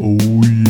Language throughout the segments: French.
Oh yeah.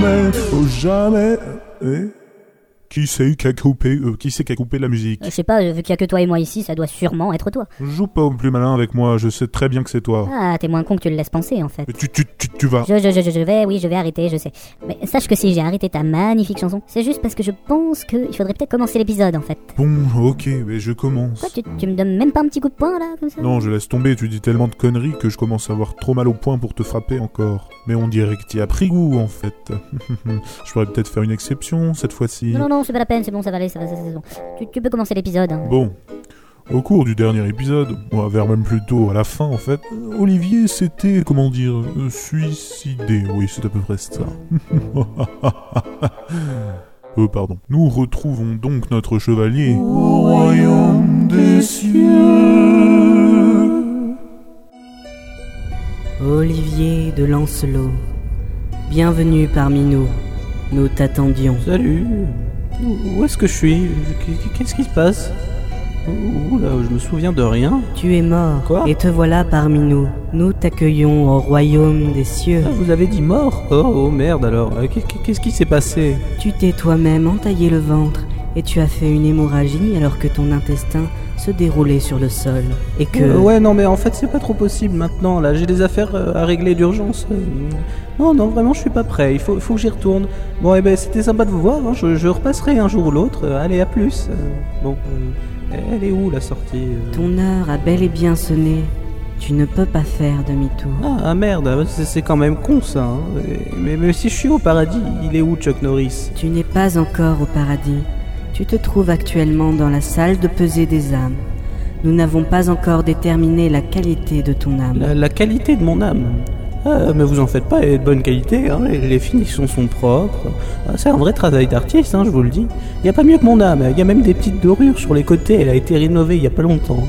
Jamais, oh jamais. Eh qui c'est qui a coupé, euh, qui c'est qui a coupé la musique? Je sais pas, vu qu'il y a que toi et moi ici, ça doit sûrement être toi. Joue pas au plus malin avec moi, je sais très bien que c'est toi. Ah, t'es moins con que tu le laisses penser en fait. Mais tu, tu, tu, tu vas. Je, je, je, je vais, oui, je vais arrêter, je sais. Mais sache que si j'ai arrêté ta magnifique chanson, c'est juste parce que je pense qu'il faudrait peut-être commencer l'épisode en fait. Bon, ok, mais je commence. Quoi, tu, tu me donnes même pas un petit coup de poing là, comme ça? Non, je laisse tomber, tu dis tellement de conneries que je commence à avoir trop mal au point pour te frapper encore. Mais on dirait que t'y as pris goût en fait. je pourrais peut-être faire une exception cette fois-ci. Non, non, non, c'est pas la peine, c'est bon, ça va aller, ça va, c'est bon. Tu, tu peux commencer l'épisode. hein. Bon. Au cours du dernier épisode, ou vers même plutôt à la fin en fait, Olivier s'était, comment dire, euh, suicidé. Oui, c'est à peu près ça. euh, pardon. Nous retrouvons donc notre chevalier. Au royaume des cieux. Olivier de Lancelot, bienvenue parmi nous. Nous t'attendions. Salut. Où est-ce que je suis Qu'est-ce qui se passe Oula, je me souviens de rien. Tu es mort Quoi et te voilà parmi nous. Nous t'accueillons au royaume des cieux. Ah, vous avez dit mort oh, oh, merde alors. Euh, qu'est- Qu'est-ce qui s'est passé Tu t'es toi-même entaillé le ventre et tu as fait une hémorragie alors que ton intestin se déroulait sur le sol. Et que... Euh, Ouais, non, mais en fait, c'est pas trop possible maintenant. Là, j'ai des affaires euh, à régler d'urgence. Euh, Non, non, vraiment, je suis pas prêt. Il faut, faut que j'y retourne. Bon, eh ben, c'était sympa de vous voir. hein. Je, je repasserai un jour ou l'autre. Allez, à plus. Bon, euh, elle est où la sortie Ton heure a bel et bien sonné. Tu ne peux pas faire demi-tour. Ah, ah, merde, c'est c'est quand même con ça. hein. Mais, mais si je suis au paradis, il est où Chuck Norris? Tu n'es pas encore au paradis. Tu te trouves actuellement dans la salle de pesée des âmes. Nous n'avons pas encore déterminé la qualité de ton âme. La, la qualité de mon âme. Ah, mais vous en faites pas, elle est de bonne qualité, hein, les, les finitions sont propres. Ah, c'est un vrai travail d'artiste, hein, je vous le dis. Il n'y a pas mieux que mon âme, il y a même des petites dorures sur les côtés, elle a été rénovée il y a pas longtemps.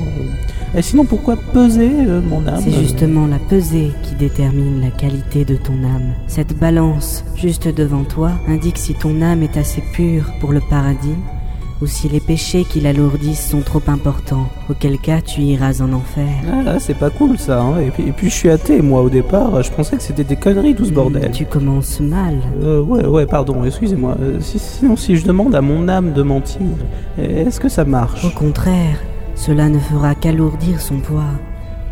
Et sinon, pourquoi peser euh, mon âme? C'est justement la pesée qui détermine la qualité de ton âme. Cette balance, juste devant toi, indique si ton âme est assez pure pour le paradis ou si les péchés qui l'alourdissent sont trop importants, auquel cas tu iras en enfer. Ah, c'est pas cool ça. hein. Et, puis, et puis je suis athée, moi au départ, je pensais que c'était des conneries tout ce bordel. Tu commences mal. Euh, ouais, ouais, pardon, excusez-moi. Euh, si- sinon, si je demande à mon âme de mentir, est-ce que ça marche? Au contraire, cela ne fera qu'alourdir son poids,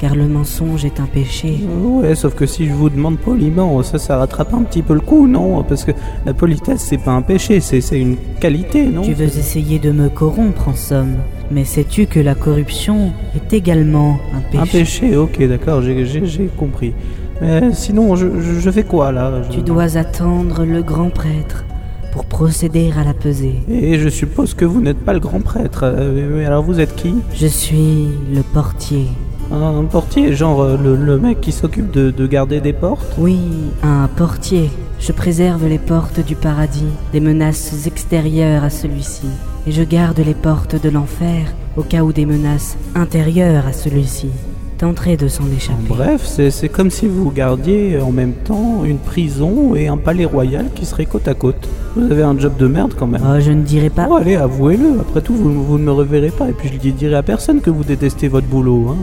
car le mensonge est un péché. Ouais, sauf que si je vous demande poliment, ça, ça rattrape un petit peu le coup, non? Parce que la politesse, c'est pas un péché, c'est une qualité, non? Tu veux essayer de me corrompre en somme, mais sais-tu que la corruption est également un péché Un péché, ok, d'accord, j'ai- compris. Mais sinon, je, je- je fais quoi là? Je- Tu dois attendre le grand prêtre pour procéder à la pesée. Et je suppose que vous n'êtes pas le grand prêtre. Euh, mais alors vous êtes qui? Je suis le portier. Un portier, genre euh, le, mec qui s'occupe de garder des portes? Oui, un portier. Je préserve les portes du paradis des menaces extérieures à celui-ci. Et je garde les portes de l'enfer au cas où des menaces intérieures à celui-ci tenteraient de s'en échapper. Bref, c'est comme si vous gardiez en même temps une prison et un palais royal qui seraient côte à côte. Vous avez un job de merde quand même. Oh, je ne dirais pas. Bon, allez, avouez-le. Après tout, vous, vous ne me reverrez pas. Et puis, je ne dirai à personne que vous détestez votre boulot. hein.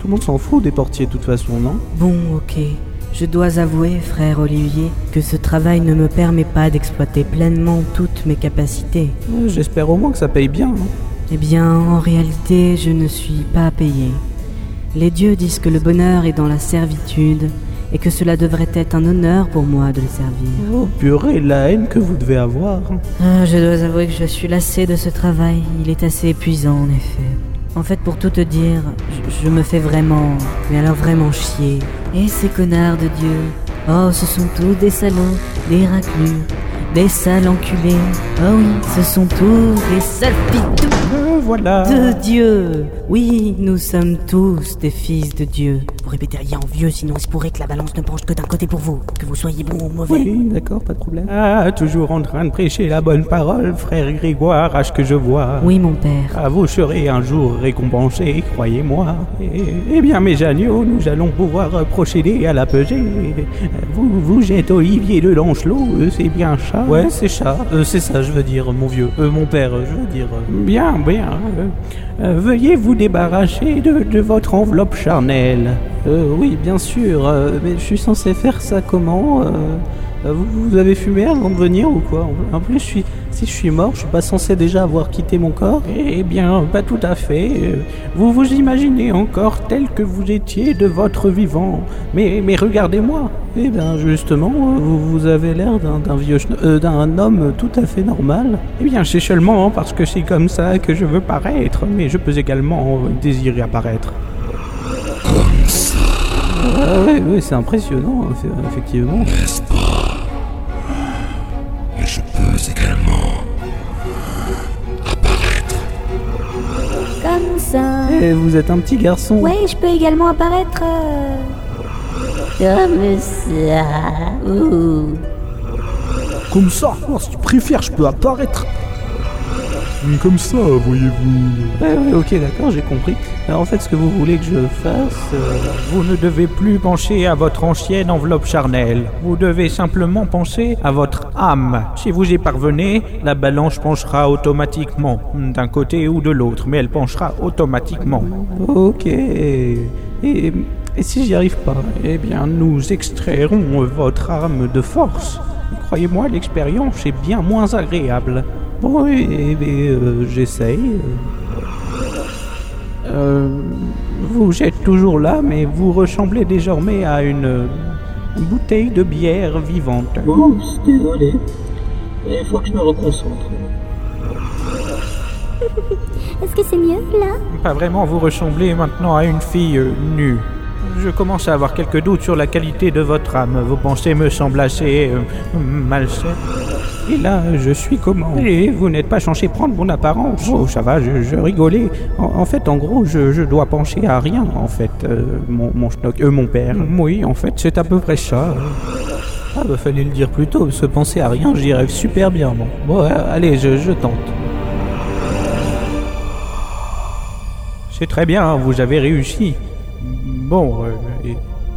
Tout le monde s'en fout des portiers, de toute façon, non? Bon, ok. Je dois avouer, frère Olivier, que ce travail ne me permet pas d'exploiter pleinement toutes mes capacités. Euh, J'espère au moins que ça paye bien. hein. Eh bien, en réalité, je ne suis pas payé. Les dieux disent que le bonheur est dans la servitude et que cela devrait être un honneur pour moi de les servir. Oh, purée, la haine que vous devez avoir. Ah, je dois avouer que je suis lassé de ce travail. Il est assez épuisant, en effet. En fait, pour tout te dire, je, je me fais vraiment, mais alors vraiment chier. Et ces connards de Dieu? Oh, ce sont tous des salauds, des raclures. Des sales enculés. Ah oui, ce sont tous des sales pitous Euh, voilà. de Dieu. Oui, nous sommes tous des fils de Dieu. Vous répétez rien en vieux, sinon il se pourrait que la balance ne penche que d'un côté pour vous, que vous soyez bon ou mauvais. Oui, d'accord, pas de problème. Ah, toujours en train de prêcher la bonne parole, frère Grégoire, à ce que je vois. Oui, mon père. Ah, vous serez un jour récompensé, croyez-moi. Et- Eh bien, mes agneaux, nous allons pouvoir procéder à la pesée. Vous, vous êtes Olivier de Lancelot, euh, c'est bien ça Ouais, c'est ça. Euh, c'est ça, je veux dire, mon vieux. Euh, mon père, je veux dire. Bien, bien. Euh, euh, veuillez vous débarrasser de, de votre enveloppe charnelle. Euh, oui, bien sûr. euh, mais je suis censé faire ça comment Euh, euh, vous, vous avez fumé avant de venir ou quoi En plus, si je suis mort, je suis pas censé déjà avoir quitté mon corps Eh bien, pas tout à fait. Euh, Vous vous imaginez encore tel que vous étiez de votre vivant. Mais, mais regardez-moi. Eh bien, justement, euh, vous, vous avez l'air d'un vieux, euh, d'un homme tout à fait normal. Eh bien, c'est seulement parce que c'est comme ça que je veux paraître, mais je peux également euh, désirer apparaître. Ah oui, oui, c'est impressionnant, eff- effectivement. Vous êtes un petit garçon. Ouais, je peux également apparaître. euh, Comme ça. Ouh. Comme ça, oh, si tu préfères, je peux apparaître. Comme ça, voyez-vous. Ouais, ouais, ok, d'accord, j'ai compris. Alors, en fait, ce que vous voulez que je fasse, euh, vous ne devez plus pencher à votre ancienne enveloppe charnelle. Vous devez simplement penser à votre âme. Si vous y parvenez, la balance penchera automatiquement, d'un côté ou de l'autre, mais elle penchera automatiquement. Ok. Et, et si j'y arrive pas Eh bien, nous extrairons votre âme de force. Croyez-moi, l'expérience est bien moins agréable. Bon, oui, bien, euh, j'essaye. Euh, vous êtes toujours là, mais vous ressemblez désormais à une, une bouteille de bière vivante. Oh, désolé. Il faut que je me reconcentre. Est-ce que c'est mieux là? Pas vraiment, vous ressemblez maintenant à une fille nue. Je commence à avoir quelques doutes sur la qualité de votre âme. Vos pensées me semblent assez euh, malsaines. Et là, je suis comment Et vous n'êtes pas censé prendre mon apparence. Oh, ça va, je, je rigolais. En, en fait, en gros, je, je dois pencher à rien, en fait, euh, mon, mon schnock, euh, mon père. Oui, en fait, c'est à peu près ça. Ah, bah, fallait le dire plus tôt, se penser à rien, j'y rêve super bien, bon. Bon, euh, allez, je, je tente. C'est très bien, vous avez réussi. Bon, euh,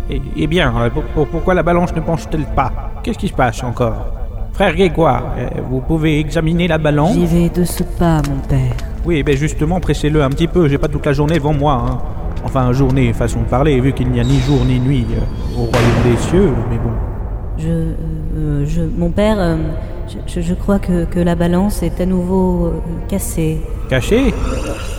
et, et- et bien, euh, pour- pour- pourquoi la balance ne penche-t-elle pas Qu'est-ce qui se passe encore Frère Grégoire, euh, vous pouvez examiner la balance J'y vais de ce pas, mon père. Oui, ben justement, pressez-le un petit peu, j'ai pas toute la journée devant moi. hein. Enfin, journée, façon de parler, vu qu'il n'y a ni jour ni nuit euh, au royaume des cieux, mais bon. Je, euh, je, mon père, euh, je, crois que, que la balance est à nouveau cassée. Caché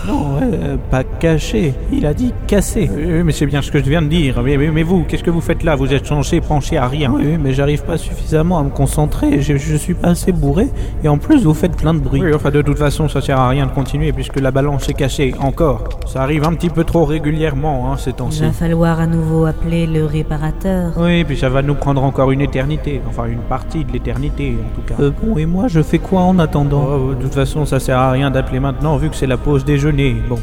Non, euh, pas caché. Il a dit cassé. Euh, mais c'est bien ce que je viens de dire. Mais, mais- mais vous, qu'est-ce que vous faites là? Vous êtes censé pencher à rien. Oui, mais j'arrive pas suffisamment à me concentrer. Je, je suis pas assez bourré. Et en plus, vous faites plein de bruit. Oui, enfin, de toute façon, ça sert à rien de continuer puisque la balance est cassée. Encore. Ça arrive un petit peu trop régulièrement, hein, ces Il temps-ci. va falloir à nouveau appeler le réparateur. Oui, puis ça va nous prendre encore une éternité. Enfin, une partie de l'éternité, en tout cas. Euh, bon, et moi, je fais quoi en attendant? Oh, De toute façon, ça sert à rien d'appeler maintenant, vu que c'est la pause déjeuner. Bon.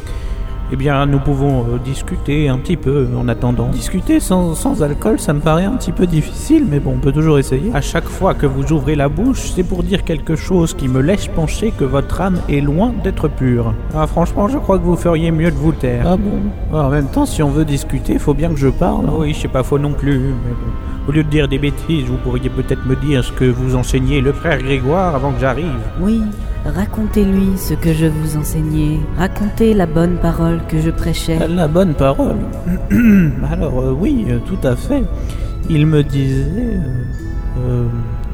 Eh bien, nous pouvons euh, discuter un petit peu en attendant. Discuter sans, sans alcool, ça me paraît un petit peu difficile, mais bon, on peut toujours essayer. À chaque fois que vous ouvrez la bouche, c'est pour dire quelque chose qui me laisse penser que votre âme est loin d'être pure. Ah, franchement, je crois que vous feriez mieux de vous taire. Ah bon? En même temps, si on veut discuter, faut bien que je parle. Oui, c'est pas faux non plus, mais bon. Au lieu de dire des bêtises, vous pourriez peut-être me dire ce que vous enseignez le frère Grégoire avant que j'arrive. Oui, racontez-lui ce que je vous enseignais. Racontez la bonne parole que je prêchais. La bonne parole. Alors euh, oui, euh, tout à fait. Il me disait... euh,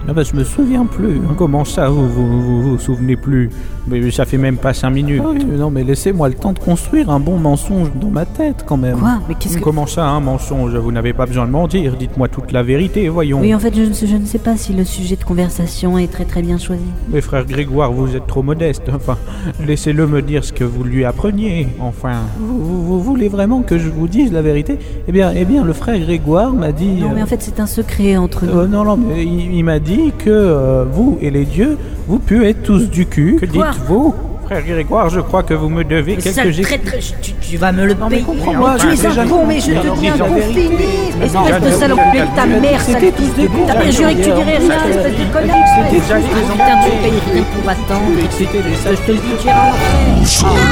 ah bah, je me souviens plus. hein? Comment ça, vous vous, vous vous souvenez plus? Mais ça fait même pas cinq minutes. non, mais laissez-moi le temps de construire un bon mensonge dans ma tête quand même. Quoi? Mais qu'est-ce que... Comment ça, un mensonge? Vous n'avez pas besoin de mentir. Dites-moi toute la vérité, voyons. Oui, en fait, je ne, sais, je ne sais pas si le sujet de conversation est très très bien choisi. Mais frère Grégoire, vous êtes trop modeste. Enfin, laissez-le me dire ce que vous lui appreniez. Enfin, vous, vous- vous voulez vraiment que je vous dise la vérité? Eh bien, eh bien, le frère Grégoire m'a dit. Non, mais en fait, c'est un secret entre nous. euh, non, non, mais il, il m'a dit dit que euh, vous et les dieux, vous puez tous du cul. Que dites-vous? Frère Grégoire, je crois que vous me devez Mais quelques sale traître, tu, tu vas me le Non, mais payer. comprends-moi, tu es un con, mais je te dis un dis la vérité. confiné Mais non, Espèce de de ta mère, sale tous des cons. T'as bien juré que tu dirais rien, C'était- espèce de connard. C'était déjà des Putain, tu payes rien pour attendre. C'était des Je te le dis, tu iras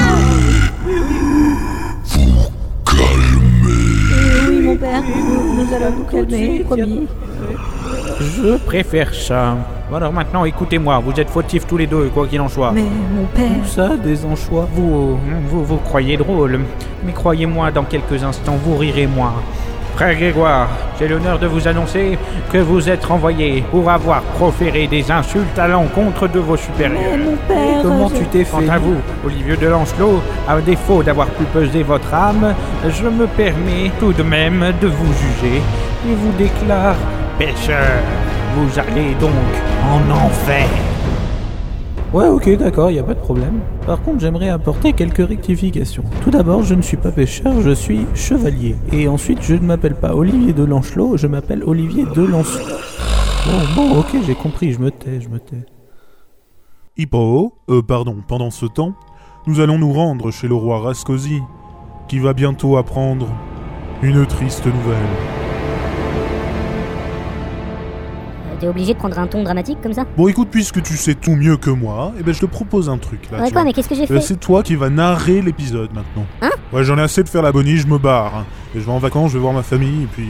Oui, mon père, nous, nous allons nous calmer, promis. Je préfère ça. Bon, Alors maintenant, écoutez-moi, vous êtes fautifs tous les deux, quoi qu'il en soit. Mais mon père... ça, des anchois. Vous, vous, vous croyez drôle, mais croyez-moi, dans quelques instants, vous rirez moins. Frère Grégoire, j'ai l'honneur de vous annoncer que vous êtes renvoyé pour avoir proféré des insultes à l'encontre de vos supérieurs. Mon père... Comment je- tu t'es Quant fait à vous, Olivier de Lancelot, à défaut d'avoir pu peser votre âme, je me permets tout de même de vous juger et vous déclare pécheur. Vous allez donc en enfer. Ouais, ok, d'accord, y a pas de problème. Par contre, j'aimerais apporter quelques rectifications. Tout d'abord, je ne suis pas pêcheur, je suis chevalier. Et ensuite, je ne m'appelle pas Olivier de Lanchelot, je m'appelle Olivier de Lancelot. Bon, bon, ok, j'ai compris, je me tais, je me tais. Hippo, euh, pardon, pendant ce temps, nous allons nous rendre chez le roi Rascosi, qui va bientôt apprendre une triste nouvelle. T'es obligé de prendre un ton dramatique comme ça Bon, écoute, puisque tu sais tout mieux que moi, eh ben je te propose un truc là. Ouais, tu quoi, vois. mais qu'est-ce que j'ai Eh ben, fait c'est toi qui va narrer l'épisode maintenant. Hein Ouais, j'en ai assez de faire la bonnie, je me barre. hein. Et je vais en vacances, je vais voir ma famille, et puis.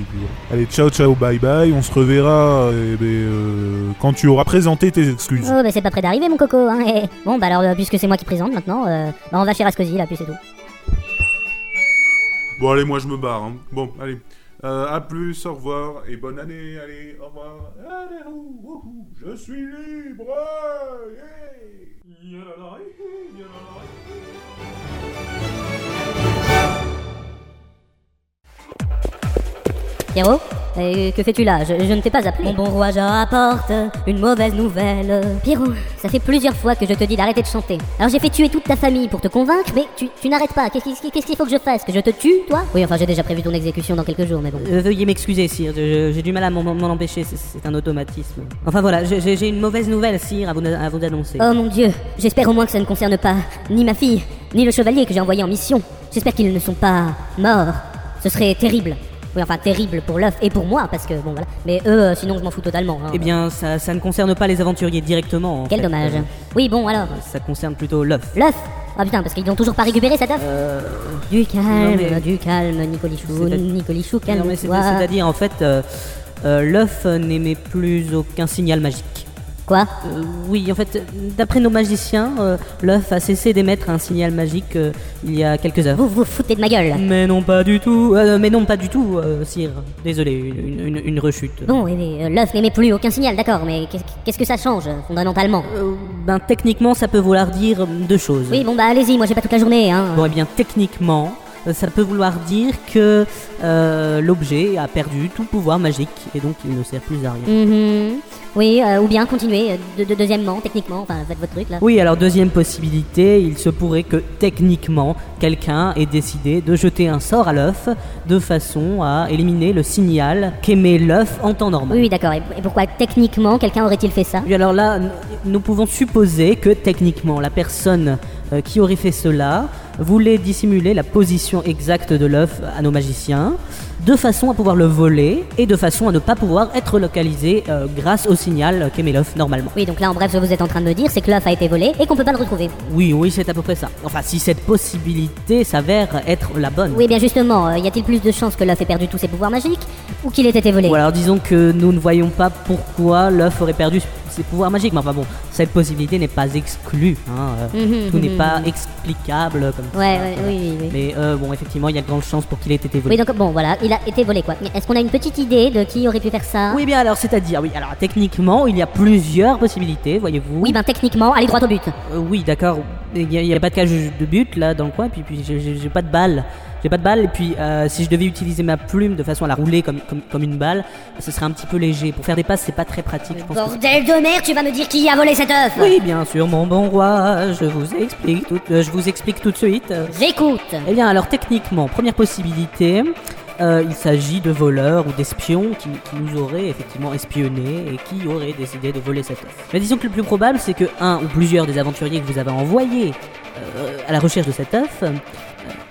Allez, ciao, ciao, bye bye, on se reverra eh ben, euh, quand tu auras présenté tes excuses. Oh, bah c'est pas près d'arriver, mon coco, hein. eh. Bon, bah alors, euh, puisque c'est moi qui présente maintenant, euh, bah on va chez Rascosi, là, puis c'est tout. Bon, allez, moi je me barre. hein. Bon, allez. Euh, à plus, au revoir, et bonne année, allez, au revoir. Allez, ouh, je suis libre. Pierrot Que fais-tu là? Je, je ne t'ai pas appelé. Mon bon roi, j'apporte une mauvaise nouvelle. Pierrot, ça fait plusieurs fois que je te dis d'arrêter de chanter. Alors j'ai fait tuer toute ta famille pour te convaincre, mais tu, tu n'arrêtes pas. Qu'est-ce qu'il faut que je fasse? Que je te tue, toi? Oui, enfin j'ai déjà prévu ton exécution dans quelques jours, mais bon. Euh, veuillez m'excuser, sire, j'ai du mal à m'en empêcher, c'est- un automatisme. Enfin voilà, j'ai une mauvaise nouvelle, sire, à vous, à vous annoncer. Oh mon dieu, j'espère au moins que ça ne concerne pas ni ma fille, ni le chevalier que j'ai envoyé en mission. J'espère qu'ils ne sont pas morts. Ce serait terrible. Oui, enfin terrible pour l'œuf et pour moi, parce que bon voilà. Mais eux, euh, sinon je m'en fous totalement. hein. Eh bien, ça, ça ne concerne pas les aventuriers directement. en Quel fait. dommage. Euh, Oui, bon alors. ça concerne plutôt l'œuf. L'œuf Ah putain, parce qu'ils n'ont toujours pas récupéré cet œuf Euh, Du calme, mais- du calme, Nicolichou, Nicolichou, non, mais. C'est-à-dire, en fait, euh, euh, l'œuf n'émet plus aucun signal magique. Quoi Euh, oui, en fait, d'après nos magiciens, euh, l'œuf a cessé d'émettre un signal magique euh, il y a quelques heures. Vous vous foutez de ma gueule Mais non, pas du tout. Euh, mais non, pas du tout, euh, sire. Désolé, une, une- une rechute. Bon, mais euh, l'œuf n'émet plus aucun signal, d'accord, mais qu'est-ce que ça change, euh, fondamentalement Euh, ben, techniquement, ça peut vouloir dire deux choses. Oui, bon bah allez-y, moi j'ai pas toute la journée, hein. Bon, eh bien, techniquement, euh, ça peut vouloir dire que euh, l'objet a perdu tout pouvoir magique et donc il ne sert plus à rien. Mhm. Oui, euh, ou bien continuer, euh, de, de- deuxièmement, techniquement, enfin faites votre truc là. Oui, alors deuxième possibilité, il se pourrait que techniquement, quelqu'un ait décidé de jeter un sort à l'œuf de façon à éliminer le signal qu'émet l'œuf en temps normal. Oui, oui, d'accord, et, et pourquoi techniquement quelqu'un aurait-il fait ça? Oui, alors là, nous pouvons supposer que techniquement, la personne euh, qui aurait fait cela voulait dissimuler la position exacte de l'œuf à nos magiciens, de façon à pouvoir le voler et de façon à ne pas pouvoir être localisé euh, grâce au signal qu'émet l'œuf normalement. Oui, donc là en bref, ce que vous êtes en train de me dire, c'est que l'œuf a été volé et qu'on peut pas le retrouver. Oui, oui, c'est à peu près ça. Enfin, si cette possibilité s'avère être la bonne. Oui, bien justement, euh, y a-t-il plus de chances que l'œuf ait perdu tous ses pouvoirs magiques ou qu'il ait été volé? Ou alors disons que nous ne voyons pas pourquoi l'œuf aurait perdu ses pouvoirs magiques. Mais enfin bon, cette possibilité n'est pas exclue. hein, euh, Mhm, Tout n'est mhm, pas mhm. explicable comme ça. Ouais, oui, oui. Mais euh, bon, effectivement, il y a de grandes chances pour qu'il ait été volé. Oui, donc bon, voilà, il a été volé quoi. Est-ce qu'on a une petite idée de qui aurait pu faire ça? Oui, bien alors, c'est-à-dire, oui, alors techniquement, il y a plusieurs possibilités, voyez-vous. Oui, ben techniquement, allez droit au but. Euh, oui, d'accord. Il n'y a, pas de cage de but là dans le coin, puis, puis j'ai- pas de balle. J'ai pas de balle, et puis euh, si je devais utiliser ma plume de façon à la rouler comme, comme, comme une balle, ce serait un petit peu léger. Pour faire des passes, c'est pas très pratique, je pense. que- Bordel de merde, tu vas me dire qui a volé cet œuf Oui, bien sûr, mon bon roi, je vous explique tout, euh, je vous explique tout de suite. J'écoute Eh bien, alors techniquement, première possibilité, euh, il s'agit de voleurs ou d'espions qui, nous auraient effectivement espionnés et qui auraient décidé de voler cette œuf. Mais disons que le plus probable, c'est que un ou plusieurs des aventuriers que vous avez envoyés euh, à la recherche de cet œuf euh,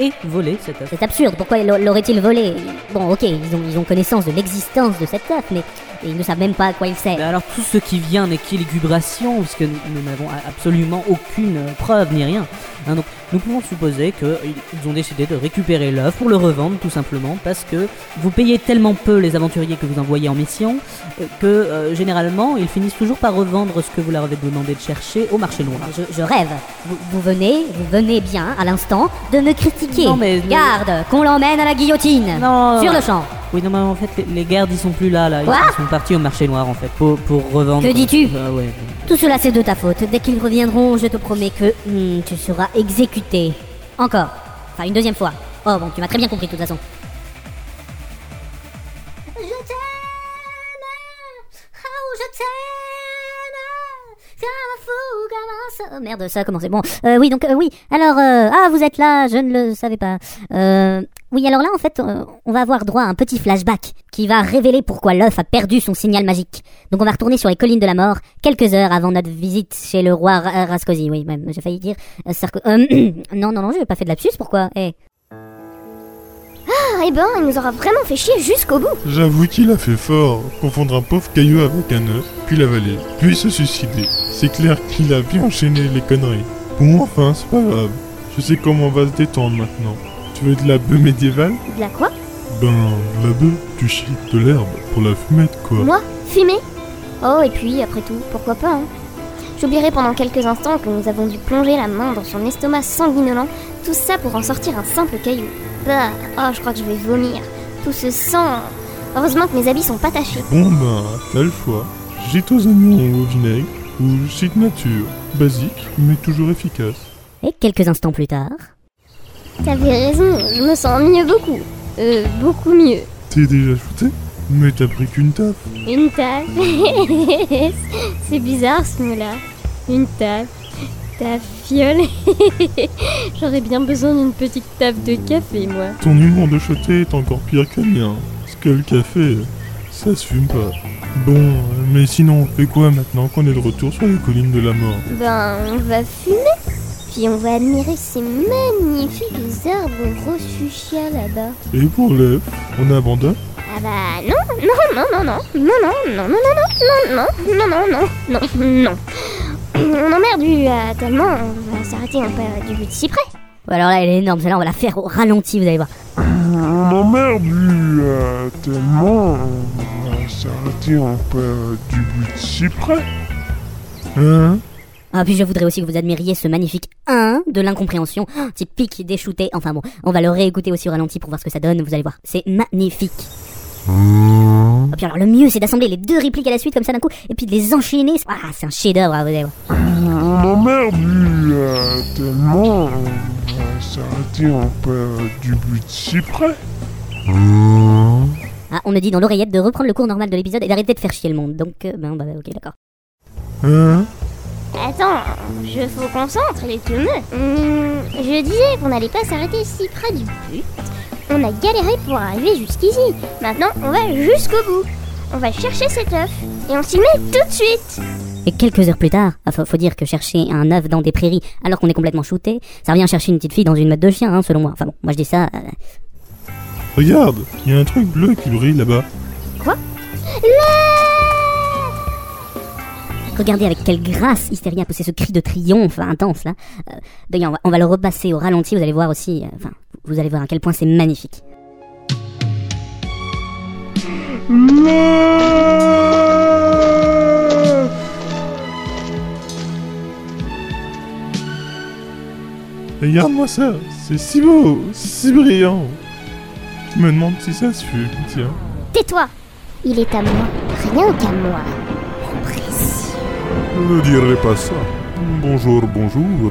aient volé cet œuf. C'est absurde, pourquoi l'a- l'aurait-il volé Bon, ok, ils ont, ils ont connaissance de l'existence de cet œuf, mais ils ne savent même pas à quoi il sert. Mais alors tout ce qui vient n'est qu'élucubration, puisque nous nous n'avons absolument aucune euh, preuve ni rien. Hein, donc nous pouvons supposer qu'ils ont décidé de récupérer l'œuf pour le revendre tout simplement parce que vous payez tellement peu les aventuriers que vous envoyez en mission euh, que euh, généralement ils finissent toujours par revendre ce que vous leur avez demandé de chercher au marché noir. Je, je rêve. Vous, vous venez, vous venez bien, à l'instant, de me critiquer. Non, mais- Garde, qu'on l'emmène à la guillotine. Non. Sur le champ. Oui non mais en fait les, les gardes ils sont plus là là, ils Quoi sont partis au marché noir en fait pour, pour revendre. Que dis-tu Ah ouais. Tout cela c'est de ta faute. Dès qu'ils reviendront, je te promets que hmm, tu seras exécuté. Encore. Enfin, une deuxième fois. Oh bon, tu m'as très bien compris de toute façon. Je t'aime, oh je t'aime, so- Merde, ça a commencé. Bon, euh, oui, donc euh, oui. Alors, euh, ah, vous êtes là, je ne le savais pas. Euh, oui, alors là, en fait, euh, on va avoir droit à un petit flashback qui va révéler pourquoi l'œuf a perdu son signal magique. Donc on va retourner sur les collines de la mort quelques heures avant notre visite chez le roi Ra- Rascosi. Oui, même, j'ai failli dire euh, Sarko- non, non, non, j'ai pas fait de lapsus, pourquoi? Eh, Ah, et ben, il nous aura vraiment fait chier jusqu'au bout. J'avoue qu'il a fait fort. Confondre un pauvre caillou avec un œuf, puis l'avaler, puis se suicider. C'est clair qu'il a bien enchaîné les conneries. Bon, enfin, c'est pas grave. Je sais comment on va se détendre maintenant. Tu veux de la bœuf médiévale? De la quoi? Ben, de la bœuf, tu chies de l'herbe pour la fumette, quoi. Moi? Fumer? Oh, et puis, après tout, pourquoi pas, hein? J'oublierai pendant quelques instants que nous avons dû plonger la main dans son estomac sanguinolent, tout ça pour en sortir un simple caillou. Bah, oh, je crois que je vais vomir. Tout ce sang. Heureusement que mes habits sont pas tachés. Bon ben, t'as le choix. Gîte aux oignons au vinaigre ou gîte nature. Basique, mais toujours efficace. Et quelques instants plus tard. T'avais raison, je me sens mieux beaucoup. Euh, beaucoup mieux. T'es déjà shooté? Mais t'as pris qu'une taf. Une table. C'est bizarre ce mot-là. Une table. Ta fiole. J'aurais bien besoin d'une petite table de café, moi. Ton humour de choté est encore pire que le mien. Parce que le café, ça se fume pas. Bon, mais sinon, on fait quoi maintenant qu'on est de retour sur les collines de la mort? Ben, on va fumer. Puis on va admirer ces magnifiques arbres fuchsia là-bas. Et pour l'œuf, on abandonne? Ah bah non, non, non, non, non, non, non, non, non, non, non, non, non, non, non, non, non. On emmerde euh, tellement, on va s'arrêter en période du de cyprès. Ouais, alors là, elle est énorme, celle-là, on va la faire au ralenti, vous allez voir. On emmerde euh, tellement. On va s'arrêter en période du bout de cyprès. Hein Ah, puis je voudrais aussi que vous admiriez ce magnifique 1 de l'incompréhension, oh, typique des shootés. Enfin bon, on va le réécouter aussi au ralenti pour voir ce que ça donne, vous allez voir. C'est magnifique. Ah, puis alors le mieux, c'est d'assembler les deux répliques à la suite comme ça d'un coup, et puis de les enchaîner. Ah, c'est un chef-d'œuvre, ah, vous allez voir. On emmerde euh, tellement. On va s'arrêter en période du bout de cyprès. Ah, on me dit dans l'oreillette de reprendre le cours normal de l'épisode et d'arrêter de faire chier le monde. Donc, euh, ben, bah, ok, d'accord. Hein? Attends, je faut concentre les. Hum, je disais qu'on n'allait pas s'arrêter si près du but. On a galéré pour arriver jusqu'ici. Maintenant, on va jusqu'au bout. On va chercher cet œuf et on s'y met tout de suite. Et quelques heures plus tard, ah, faut, faut dire que chercher un œuf dans des prairies alors qu'on est complètement shooté, ça revient chercher une petite fille dans une meute de chiens, hein, selon moi. Enfin bon, moi je dis ça. euh, Regarde, il y a un truc bleu qui brille là-bas. Regardez avec quelle grâce Hystéria a poussé ce cri de triomphe intense là. Euh, D'ailleurs, on va, on va le repasser au ralenti, vous allez voir aussi. euh, Enfin, vous allez voir à quel point c'est magnifique. Regarde-moi ça, c'est si beau, si brillant. Je me demande si ça se fume, tiens. Tais-toi. Il est à moi, rien qu'à moi. Ne dirai pas ça. Bonjour, bonjour.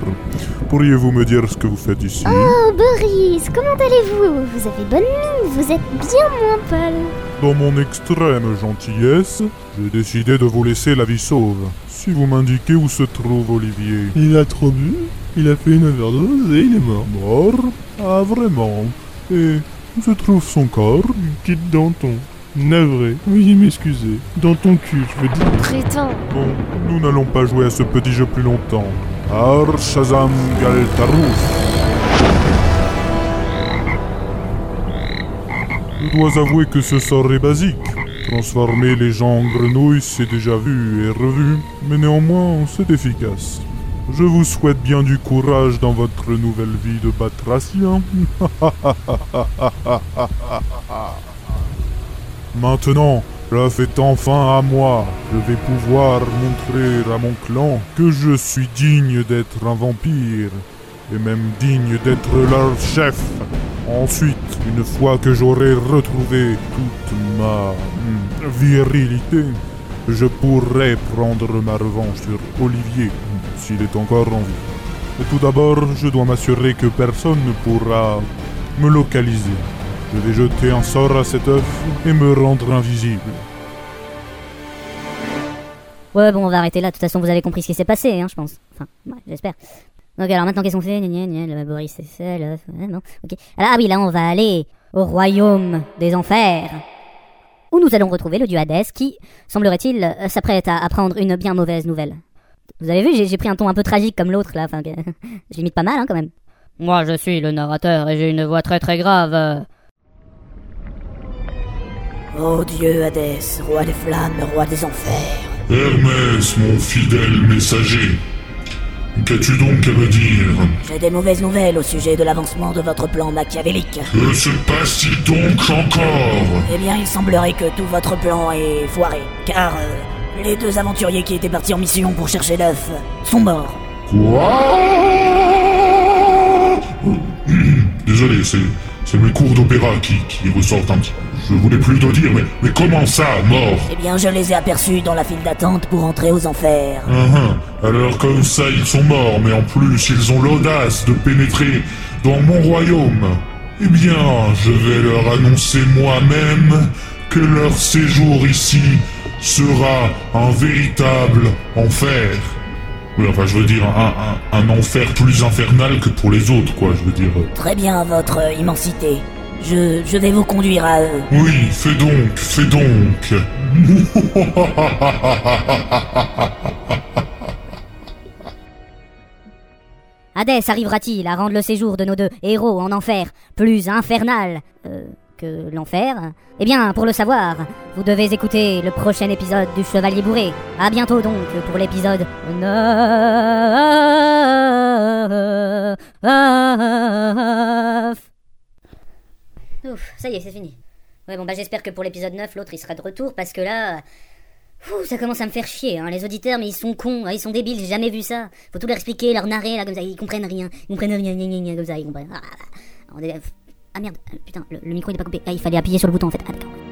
Pourriez-vous me dire ce que vous faites ici? Oh Boris, comment allez-vous? Vous avez bonne mine, vous êtes bien moins pâle. Dans mon extrême gentillesse, j'ai décidé de vous laisser la vie sauve. Si vous m'indiquez où se trouve Olivier. Il a trop bu, il a fait une overdose et il est mort. Mort? Ah vraiment Et je trouve son corps? Quitte dans ton. Navré, oui m'excuser. Dans ton cul, je veux dire. Prétend. Bon, nous n'allons pas jouer à ce petit jeu plus longtemps. Ar Shazam Galtarouf. Je dois avouer que ce sort est basique. Transformer les gens en grenouilles, c'est déjà vu et revu, mais néanmoins, c'est efficace. Je vous souhaite bien du courage dans votre nouvelle vie de batracien. Maintenant, l'œuf est enfin à moi. Je vais pouvoir montrer à mon clan que je suis digne d'être un vampire, et même digne d'être leur chef. Ensuite, une fois que j'aurai retrouvé toute ma hmm, virilité, je pourrai prendre ma revanche sur Olivier, hmm, s'il est encore en vie. Tout d'abord, je dois m'assurer que personne ne pourra me localiser. Je vais jeter un sort à cet œuf et me rendre invisible. Ouais, bon, on va arrêter là. De toute façon, vous avez compris ce qui s'est passé, hein, je pense. Enfin, ouais, j'espère. Donc, alors maintenant, qu'est-ce qu'on fait? Gna, gna, gna, le Boris, c'est ça, l'œuf. Ouais, non, ok. Alors, ah oui, là, on va aller au royaume des enfers. Où nous allons retrouver le dieu Hadès qui, semblerait-il, euh, s'apprête à apprendre une bien mauvaise nouvelle. Vous avez vu, j'ai pris un ton un peu tragique comme l'autre, là. Enfin, que- je limite pas mal, hein, quand même. Moi, je suis le narrateur et j'ai une voix très très grave. Ô Dieu Hadès, roi des flammes, roi des enfers. Hermès, mon fidèle messager, qu'as-tu donc à me dire? J'ai des mauvaises nouvelles au sujet de l'avancement de votre plan machiavélique. Que se passe-t-il donc encore? Eh bien, il semblerait que tout votre plan est foiré, car euh, les deux aventuriers qui étaient partis en mission pour chercher l'œuf sont morts. Quoi? Désolé, c'est, c'est mes cours d'opéra qui, qui ressortent un petit peu. Je voulais plus te dire, mais, mais comment ça, mort Eh bien, je les ai aperçus dans la file d'attente pour entrer aux enfers. Uhum. Alors comme ça, ils sont morts, mais en plus, ils ont l'audace de pénétrer dans mon royaume. Eh bien, je vais leur annoncer moi-même que leur séjour ici sera un véritable enfer. Oui, enfin, je veux dire, un, un- un enfer plus infernal que pour les autres, quoi, je veux dire. Très bien, votre euh, immensité. Je, je vais vous conduire à eux. Oui, fais donc, fais donc. Hadès arrivera-t-il à rendre le séjour de nos deux héros en enfer plus infernal? Euh, que l'enfer Eh bien, pour le savoir, vous devez écouter le prochain épisode du Chevalier Bourré. À bientôt donc pour l'épisode 9. Ouf, ça y est, c'est fini. Ouais, bon, bah j'espère que pour l'épisode 9, l'autre il sera de retour parce que là. Ouh, ça commence à me faire chier, hein. Les auditeurs, mais ils sont cons, hein, ils sont débiles, j'ai jamais vu ça. Faut tout leur expliquer, leur narrer, là, comme ça, ils comprennent rien. Ils comprennent rien, gna, gna, gna, comme ça, ils comprennent. Ah. On est- ah, merde, putain, le, le micro il est pas coupé. Ah, il fallait appuyer sur le bouton en fait. Ah, d'accord.